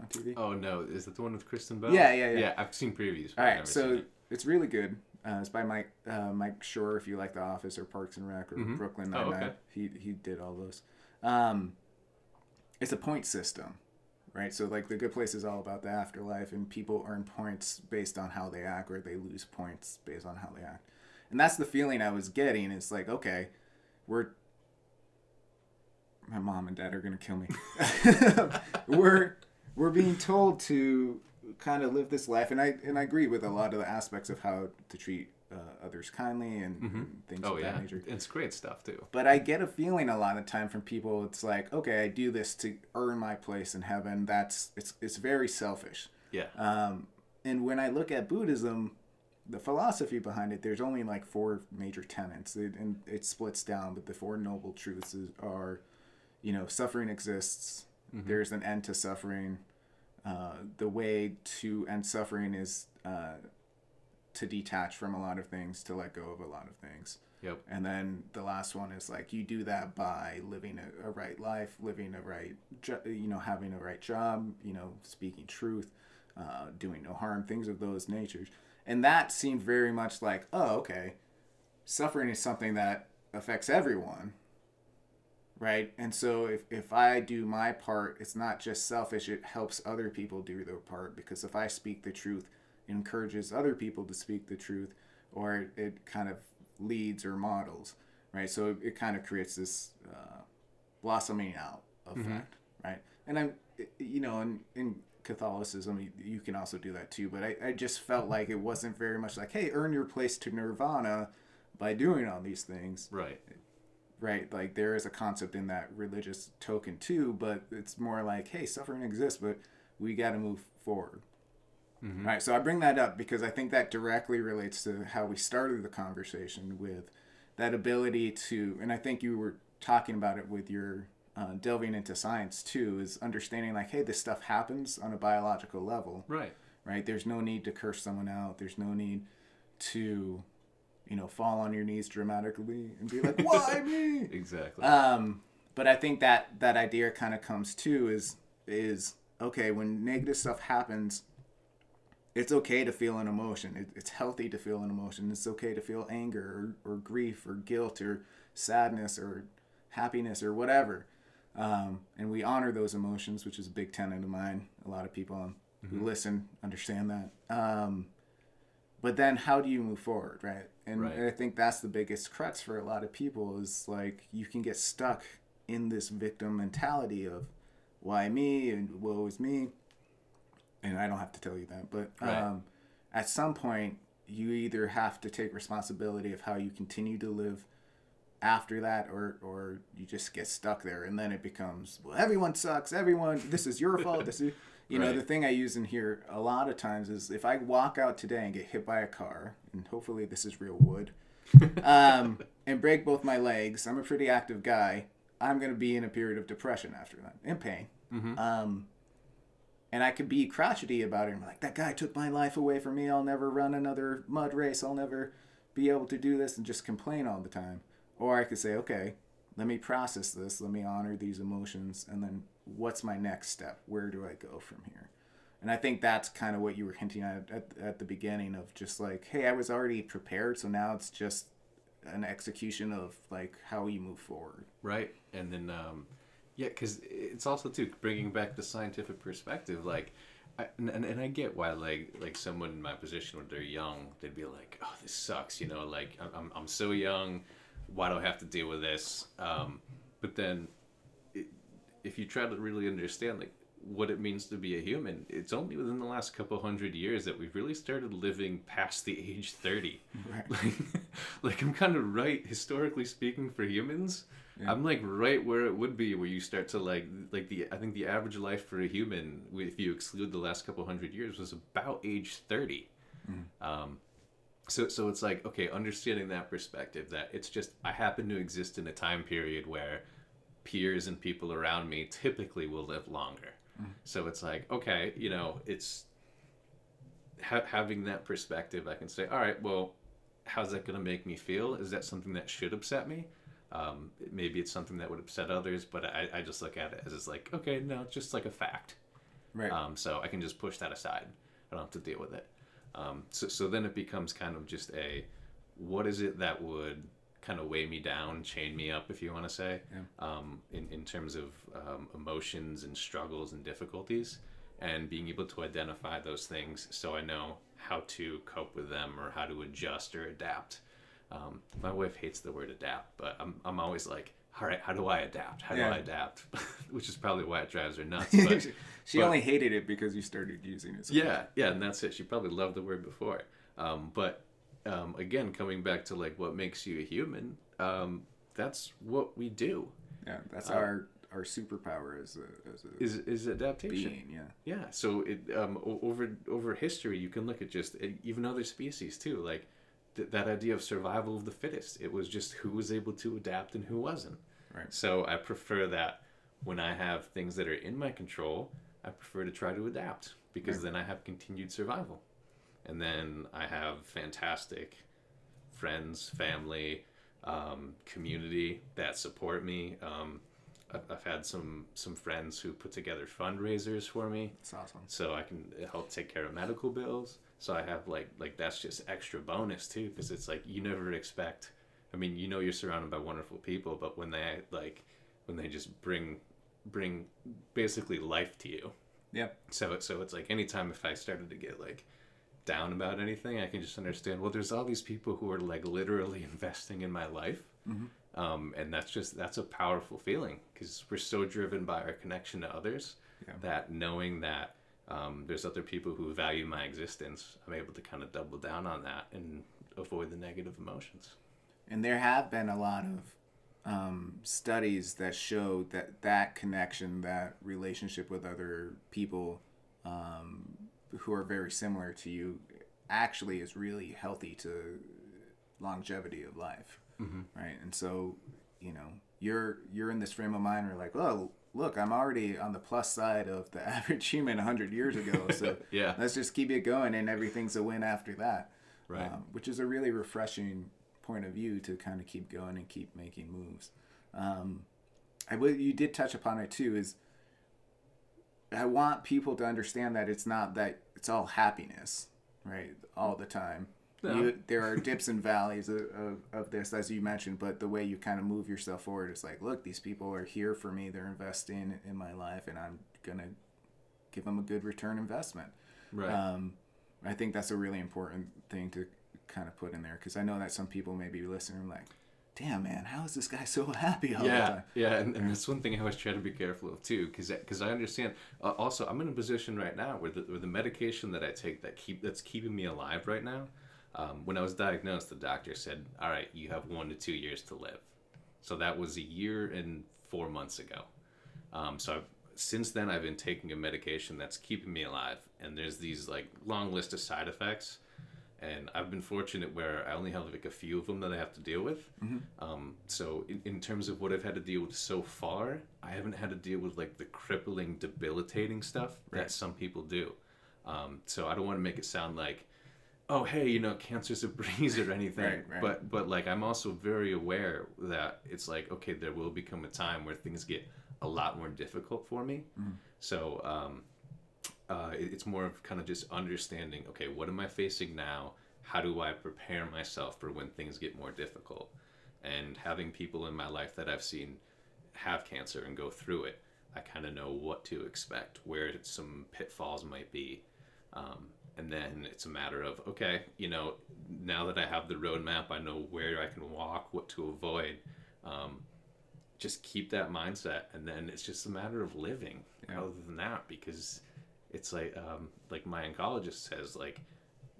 on TV? Oh no, is that the one with Kristen Bell? Yeah, yeah, yeah. Yeah, I've seen previews. All never so it's really good. Uh, it's by Mike uh, Mike Schur. If you like The Office or Parks and Rec or Brooklyn Oh, Nine Nine, okay. he he did all those. Um, it's a point system, right? So like The Good Place is all about the afterlife, and people earn points based on how they act, or they lose points based on how they act. And that's the feeling I was getting. It's like okay, we're my mom and dad are gonna kill me. we're we're being told to kind of live this life, and I and I agree with a lot of the aspects of how to treat uh, others kindly and, and things Oh of yeah, that nature. it's great stuff too. But I get a feeling a lot of time from people. It's like, okay, I do this to earn my place in heaven. That's it's it's very selfish. Yeah. Um, and when I look at Buddhism, the philosophy behind it, there's only like four major tenets, it, and it splits down. But the four noble truths is, are, you know, suffering exists. There's an end to suffering. Uh, the way to end suffering is uh, to detach from a lot of things, to let go of a lot of things. Yep. And then the last one is like you do that by living a, a right life, living a right, jo- you know, having a right job, you know, speaking truth, uh, doing no harm, things of those natures. And that seemed very much like, oh, okay, suffering is something that affects everyone, right? And so if, if I do my part, it's not just selfish, it helps other people do their part because if I speak the truth, it encourages other people to speak the truth or it, it kind of leads or models, right? So it, it kind of creates this uh, blossoming out effect, right? And I'm, you know, in, in Catholicism, you, you can also do that too, but I, I just felt like it wasn't very much like, hey, earn your place to nirvana by doing all these things Right. Right like there is a concept in that religious token too but it's more like hey suffering exists but we got to move forward right so i bring that up because i think that directly relates to how we started the conversation with that ability to and i think you were talking about it with your uh, delving into science too is understanding like hey this stuff happens on a biological level Right. right? There's no need to curse someone out. There's no need to, you know, fall on your knees dramatically and be like, "Why me?" Exactly. Um, but I think that that idea kind of comes too is is okay when negative stuff happens. It's okay to feel an emotion. It, it's healthy to feel an emotion. It's okay to feel anger or, or grief or guilt or sadness or happiness or whatever. Um, and we honor those emotions, which is a big tenet of mine. A lot of people who listen understand that. Um, but then how do you move forward, right? And Right. I think that's the biggest crux for a lot of people is like you can get stuck in this victim mentality of why me and woe is me. And I don't have to tell you that, but Right. um, at some point you either have to take responsibility of how you continue to live after that or or you just get stuck there and then it becomes well everyone sucks everyone this is your fault this is you know the thing i use in here a lot of times is if i walk out today and get hit by a car and hopefully this is real wood um, and break both my legs i'm a pretty active guy i'm going to be in a period of depression after that and pain um, and I could be crotchety about it and be like, that guy took my life away from me. I'll never run another mud race. I'll never be able to do this and just complain all the time. Or I could say, okay, let me process this. Let me honor these emotions. And then what's my next step? Where do I go from here? And I think that's kind of what you were hinting at, at at the beginning of just like, hey, I was already prepared. So now it's just an execution of like how you move forward. right and then um yeah because it's also too bringing back the scientific perspective like I, and, and I get why like like someone in my position when they're young they'd be like oh this sucks you know like I'm- I'm, so young why do I have to deal with this um but then if you try to really understand like what it means to be a human it's only within the last couple hundred years that we've really started living past the age 30 Right. like, like i'm kind of right historically speaking for humans i'm like right where it would be where you start to like like the i think the average life for a human if you exclude the last couple hundred years was about age 30 um so so it's like okay understanding that perspective that it's just i happen to exist in a time period where peers and people around me typically will live longer so it's like okay you know it's ha- having that perspective i can say all right well how's that going to make me feel is that something that should upset me um, maybe it's something that would upset others but I, I just look at it as it's like okay no it's just like a fact Right. um, so I can just push that aside. I don't have to deal with it. Um, so, so then it becomes kind of just a what is it that would kind of weigh me down, chain me up, if you want to say, um, in, in terms of um, emotions and struggles and difficulties, and being able to identify those things so I know how to cope with them or how to adjust or adapt. Um, my wife hates the word adapt, but I'm, I'm always like, all right, how do I adapt? How Yeah. do I adapt? Which is probably why it drives her nuts. But, she but- only hated it because you started using it. so yeah, yeah, and that's it. She probably loved the word before. Um, but um, again, coming back to like what makes you a human, um, that's what we do. Yeah, that's our our superpower as a as a Uh, Is is adaptation. being. Yeah. Yeah. So it um, over over history, you can look at just uh, even other species too, like th- that idea of survival of the fittest. It was just who was able to adapt and who wasn't. Right. So I prefer that when I have things that are in my control, I prefer to try to adapt because then I have continued survival. And then I have fantastic friends, family, um, community that support me. Um, I've, had some some friends who put together fundraisers for me, It's awesome. so I can help take care of medical bills. So I have like like that's just extra bonus too, because it's like you never expect. I mean, you know, you're surrounded by wonderful people, but when they like when they just bring bring basically life to you. Yep. So so it's like anytime if I started to get like down about anything, I can just understand. Well, there's all these people who are like literally investing in my life, um, and that's just that's a powerful feeling because we're so driven by our connection to others Yeah. that knowing that um, there's other people who value my existence, I'm able to kind of double down on that and avoid the negative emotions. And there have been a lot of um, studies that show that that connection, that relationship with other people um, who are very similar to you, actually is really healthy to longevity of life, right? And so, you know, you're you're in this frame of mind where like, oh, look, I'm already on the plus side of the average human 100 years ago, so Yeah. let's just keep it going, and everything's a win after that Right. um, which is a really refreshing point of view to kind of keep going and keep making moves. Um, I will, you did touch upon it too. Is I want people to understand that it's not that it's all happiness, right, all the time. No. You, there are dips and valleys of, of, of this, as you mentioned, but the way you kind of move yourself forward is like, look, these people are here for me. They're investing in my life, and I'm gonna give them a good return investment. Right. Um, I think that's a really important thing to kind of put in there because I know that some people may be listening like, damn man, how is this guy so happy all the yeah, time? yeah, and, and that's one thing I always try to be careful of too, because because I understand. Uh, also, I'm in a position right now where the, where the medication that I take that keep that's keeping me alive right now. Um, when I was diagnosed, the doctor said, "All right, you have one to two years to live." So that was a year and four months ago. Um, so I've, since then, I've been taking a medication that's keeping me alive, and there's these like long list of side effects. And I've been fortunate where I only have like a few of them that I have to deal with. Um, so in, in terms of what I've had to deal with so far, I haven't had to deal with like the crippling, debilitating stuff that some people do. Um, so I don't want to make it sound like, oh hey, you know, cancer's a breeze or anything. Right, right. But but like I'm also very aware that it's like okay, there will become a time where things get a lot more difficult for me. So um, uh, it- it's more of kind of just understanding okay what am i facing now? How do i prepare myself for when things get more difficult? And having people in my life that i've seen have cancer and go through it i kind of know what to expect where some pitfalls might be. Um, and then it's a matter of okay you know now that i have the roadmap i know where i can walk what to avoid um, just keep that mindset. And then it's just a matter of living Yeah. other than that because it's like um, like my oncologist says like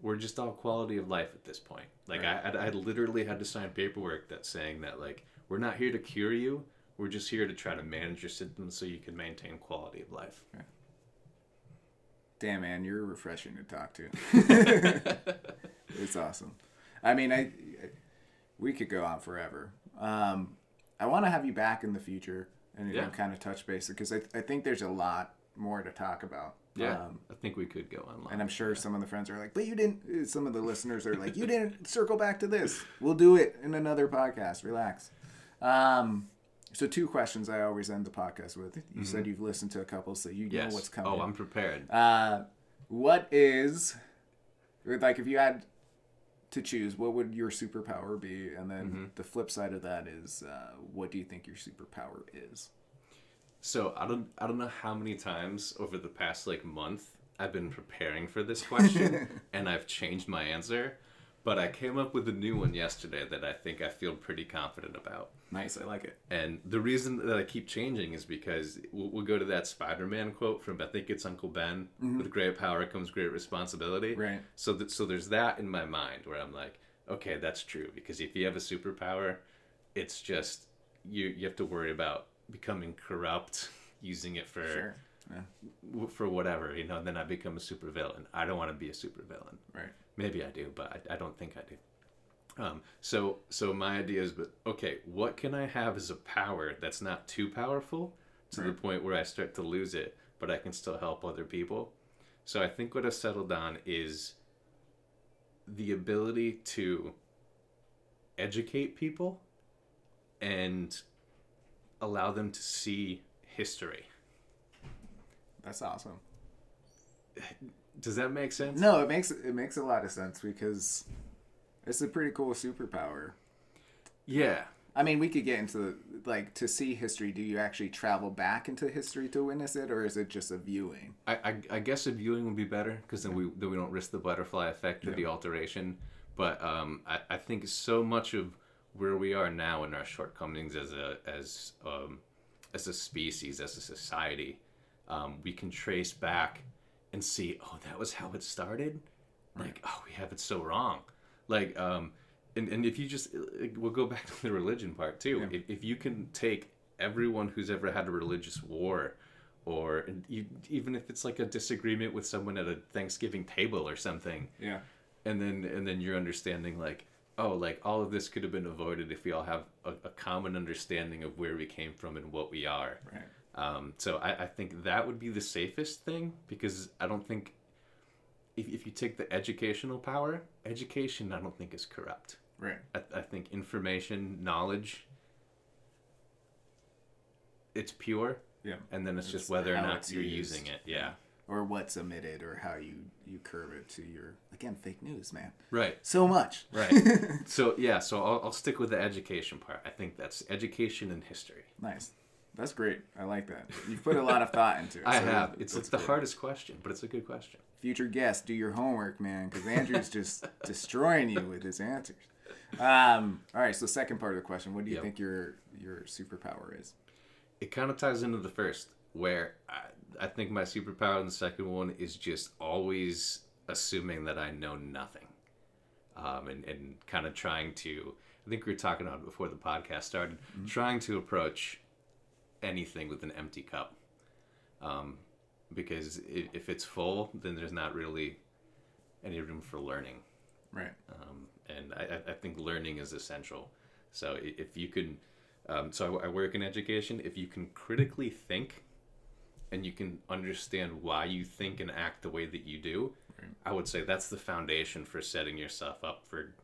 we're just all quality of life at this point like Right. I, I, I literally had to sign paperwork that's saying that like we're not here to cure you we're just here to try to manage your symptoms so you can maintain quality of life Damn man, you're refreshing to talk to. it's awesome. I mean, I we could go on forever. Um, I want to have you back in the future and, Yeah. kind of touch base because I, I think there's a lot more to talk about. Yeah Um, i think we could go online. and I'm sure some of the friends are like, but you didn't. Some of the listeners are like, you didn't circle back to this. We'll do it in another podcast. Relax. Um, so two questions I always end the podcast with. You said you've listened to a couple, so you Mm-hmm. yes know what's coming. oh i'm prepared Uh, what is, like, if you had to choose, what would your superpower be? And then Mm-hmm. the flip side of that is, uh, what do you think your superpower is? So I don't I don't know how many times over the past like month I've been preparing for this question and I've changed my answer, but I came up with a new one yesterday that I think I feel pretty confident about. Nice, I like it. And the reason that I keep changing is because we'll, we'll go to that Spider-Man quote from I think it's Uncle Ben. Mm-hmm. With great power comes great responsibility. Right. So that so there's that in my mind where I'm like, okay, that's true because if you have a superpower, it's just you you have to worry about becoming corrupt, using it for Sure. Yeah. w- for whatever you know. Then I become a supervillain. I don't want to be a supervillain. Right. Maybe I do, but I, I don't think I do. Um, so so my idea is, but okay, what can I have as a power that's not too powerful to the point where I start to lose it, but I can still help other people. So I think what I've settled on is the ability to educate people and allow them to see history. That's awesome. Does that make sense? No, it makes it makes a lot of sense because it's a pretty cool superpower. Yeah. I mean, we could get into like to see history. Do you actually travel back into history to witness it, or is it just a viewing? I, I, I guess a viewing would be better because then we then we don't risk the butterfly effect or the alteration. But um, I, I think so much of where we are now in our shortcomings as a as um, as a species, as a society, um, we can trace back and see, oh, that was how it started. Like, oh, we have it so wrong. Like, um, and, and if you just, we'll go back to the religion part too. If, if you can take everyone who's ever had a religious war, or and you, even if it's like a disagreement with someone at a Thanksgiving table or something, Yeah. and then and then you're understanding like oh like all of this could have been avoided if we all have a, a common understanding of where we came from and what we are Right. um, so I, I think that would be the safest thing because i don't think if, if you take the educational power education i don't think is corrupt Right. I, I think information knowledge it's pure Yeah. and then it's, It's just whether or not you're used. using it yeah Or what's omitted, or how you you curve it to your again fake news, man. right So much. Right. so yeah, so I'll, I'll stick with the education part. I think that's education and history. Nice. That's great. I like that. You've put a lot of thought into it. I so have. It's it's the hardest question, but it's a good question. future guest, do your homework, man, because Andrew's just destroying you with his answers. Um, all right, so second part of the question, what do you Yep. think your your superpower is? It kind of ties into the first, where I, I think my superpower in the second one is just always assuming that I know nothing, um, and and kind of trying to. I think we were talking about before the podcast started, trying to approach anything with an empty cup, um, because if, if it's full, then there's not really any room for learning. Right. um, and I, I- I think learning is essential. So if you can, um, so I, I work in education. If you can critically think, and you can understand why you think and act the way that you do, I would say that's the foundation for setting yourself up for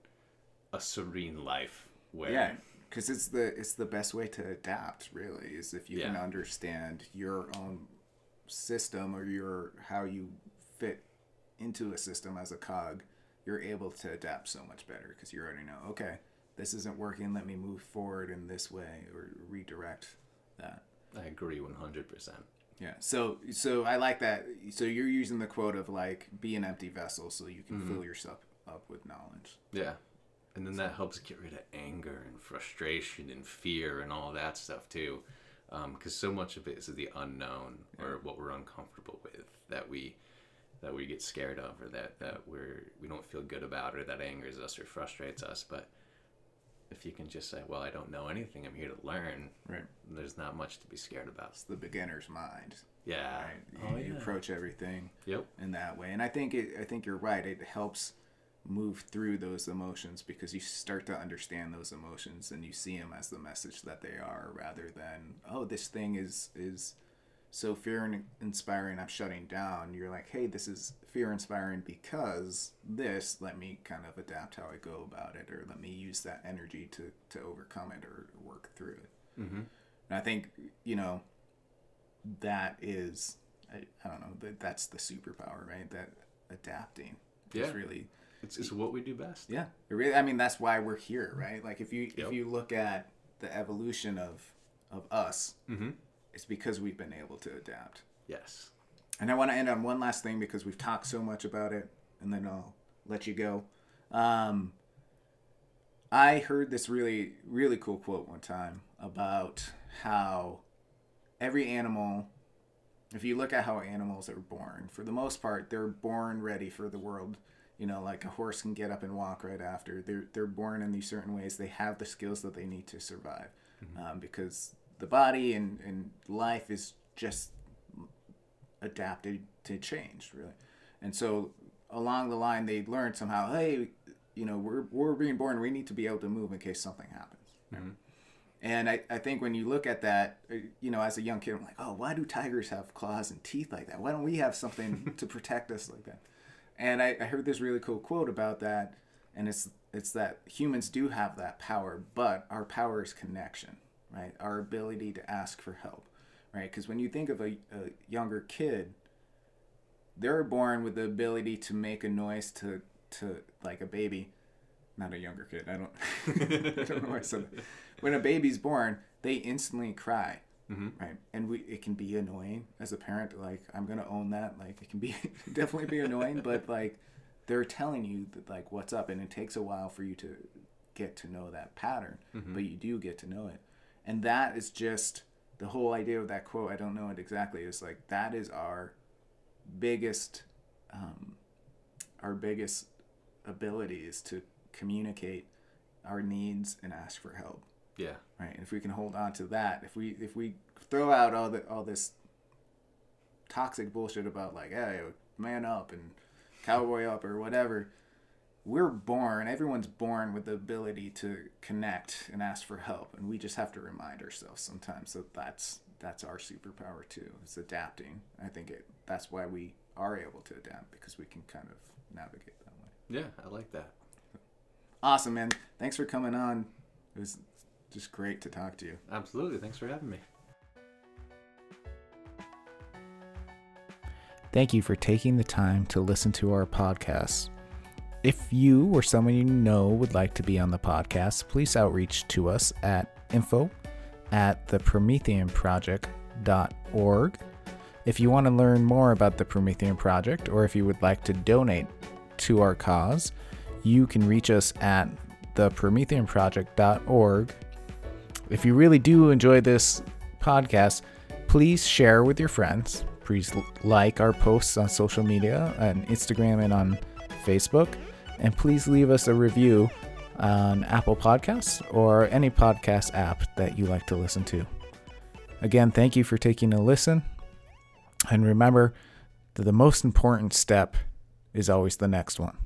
a serene life. Where Yeah, because it's the it's the best way to adapt. Really, is if you can understand your own system or your how you fit into a system as a cog, you're able to adapt so much better because you already know. Okay, this isn't working. Let me move forward in this way or redirect that. I agree one hundred percent. Yeah. So so I like that. So you're using the quote of like be an empty vessel so you can mm-hmm. fill yourself up with knowledge. Yeah. And then that helps get rid of anger and frustration and fear and all that stuff too. Um, because so much of it is the unknown or what we're uncomfortable with that we that we get scared of or that, that we're we don't feel good about or that angers us or frustrates us. But if you can just say, Well, I don't know anything, I'm here to learn, Right. there's not much to be scared about. It's the beginner's mind. Yeah. Right. You, Oh, you approach everything Yep. in that way, and I think it. I think you're right. It helps move through those emotions because you start to understand those emotions and you see them as the message that they are, rather than oh, this thing is is so fear inspiring. I'm shutting down. You're like, hey, this is fear inspiring because this. Let me kind of adapt how I go about it, or let me use that energy to to overcome it or work through it. Mm-hmm. And I think you know that is I, I don't know that that's the superpower, right? That adapting Yeah. is really It's, it's what we do best. yeah. It really, I mean, that's why we're here, right? Like if you Yep. if you look at the evolution of of us, Mm-hmm. It's because we've been able to adapt. Yes. And I want to end on one last thing because we've talked so much about it, and then I'll let you go. Um, I heard this really, really cool quote one time about how every animal, if you look at how animals are born, for the most part, they're born ready for the world. You know, like a horse can get up and walk right after. They're they're born in these certain ways. They have the skills that they need to survive, um, because the body and, and life is just adapted to change really and so along the line they learned somehow hey you know we're, we're being born we need to be able to move in case something happens And I, I think when you look at that, uh, you know, as a young kid, I'm like, oh, why do tigers have claws and teeth like that? Why don't we have something to protect us like that? And I, I heard this really cool quote about that, and it's it's that humans do have that power, but our power is connection, right? Our ability to ask for help, right? Because when you think of a, a younger kid, they're born with the ability to make a noise to to like a baby, not a younger kid. I don't I don't know why I said that. When a baby's born, they instantly cry. Mm-hmm. Right, and we it can be annoying as a parent. Like I'm gonna own that. Like it can be definitely be annoying, but like they're telling you that like what's up, and it takes a while for you to get to know that pattern, Mm-hmm. but you do get to know it, and that is just the whole idea of that quote. I don't know it exactly. It's like that is our biggest, um, our biggest ability is to communicate our needs and ask for help Yeah. right? And if we can hold on to that, if we if we throw out all the all this toxic bullshit about like, hey, man up and cowboy up or whatever, we're born. Everyone's born with the ability to connect and ask for help, and we just have to remind ourselves sometimes that that's that's our superpower too. It's adapting. I think it. That's why we are able to adapt because we can kind of navigate that way. Yeah, I like that. Awesome, man. Thanks for coming on. It was just great to talk to you. Absolutely. Thanks for having me. Thank you for taking the time to listen to our podcast. If you or someone you know would like to be on the podcast, please outreach to us at info at the Project.org. If you want to learn more about the Promethean Project or if you would like to donate to our cause, you can reach us at the Project.org. If you really do enjoy this podcast, please share with your friends. Please like our posts on social media, on Instagram and on Facebook. And please leave us a review on Apple Podcasts or any podcast app that you like to listen to. Again, thank you for taking a listen. And remember that the most important step is always the next one.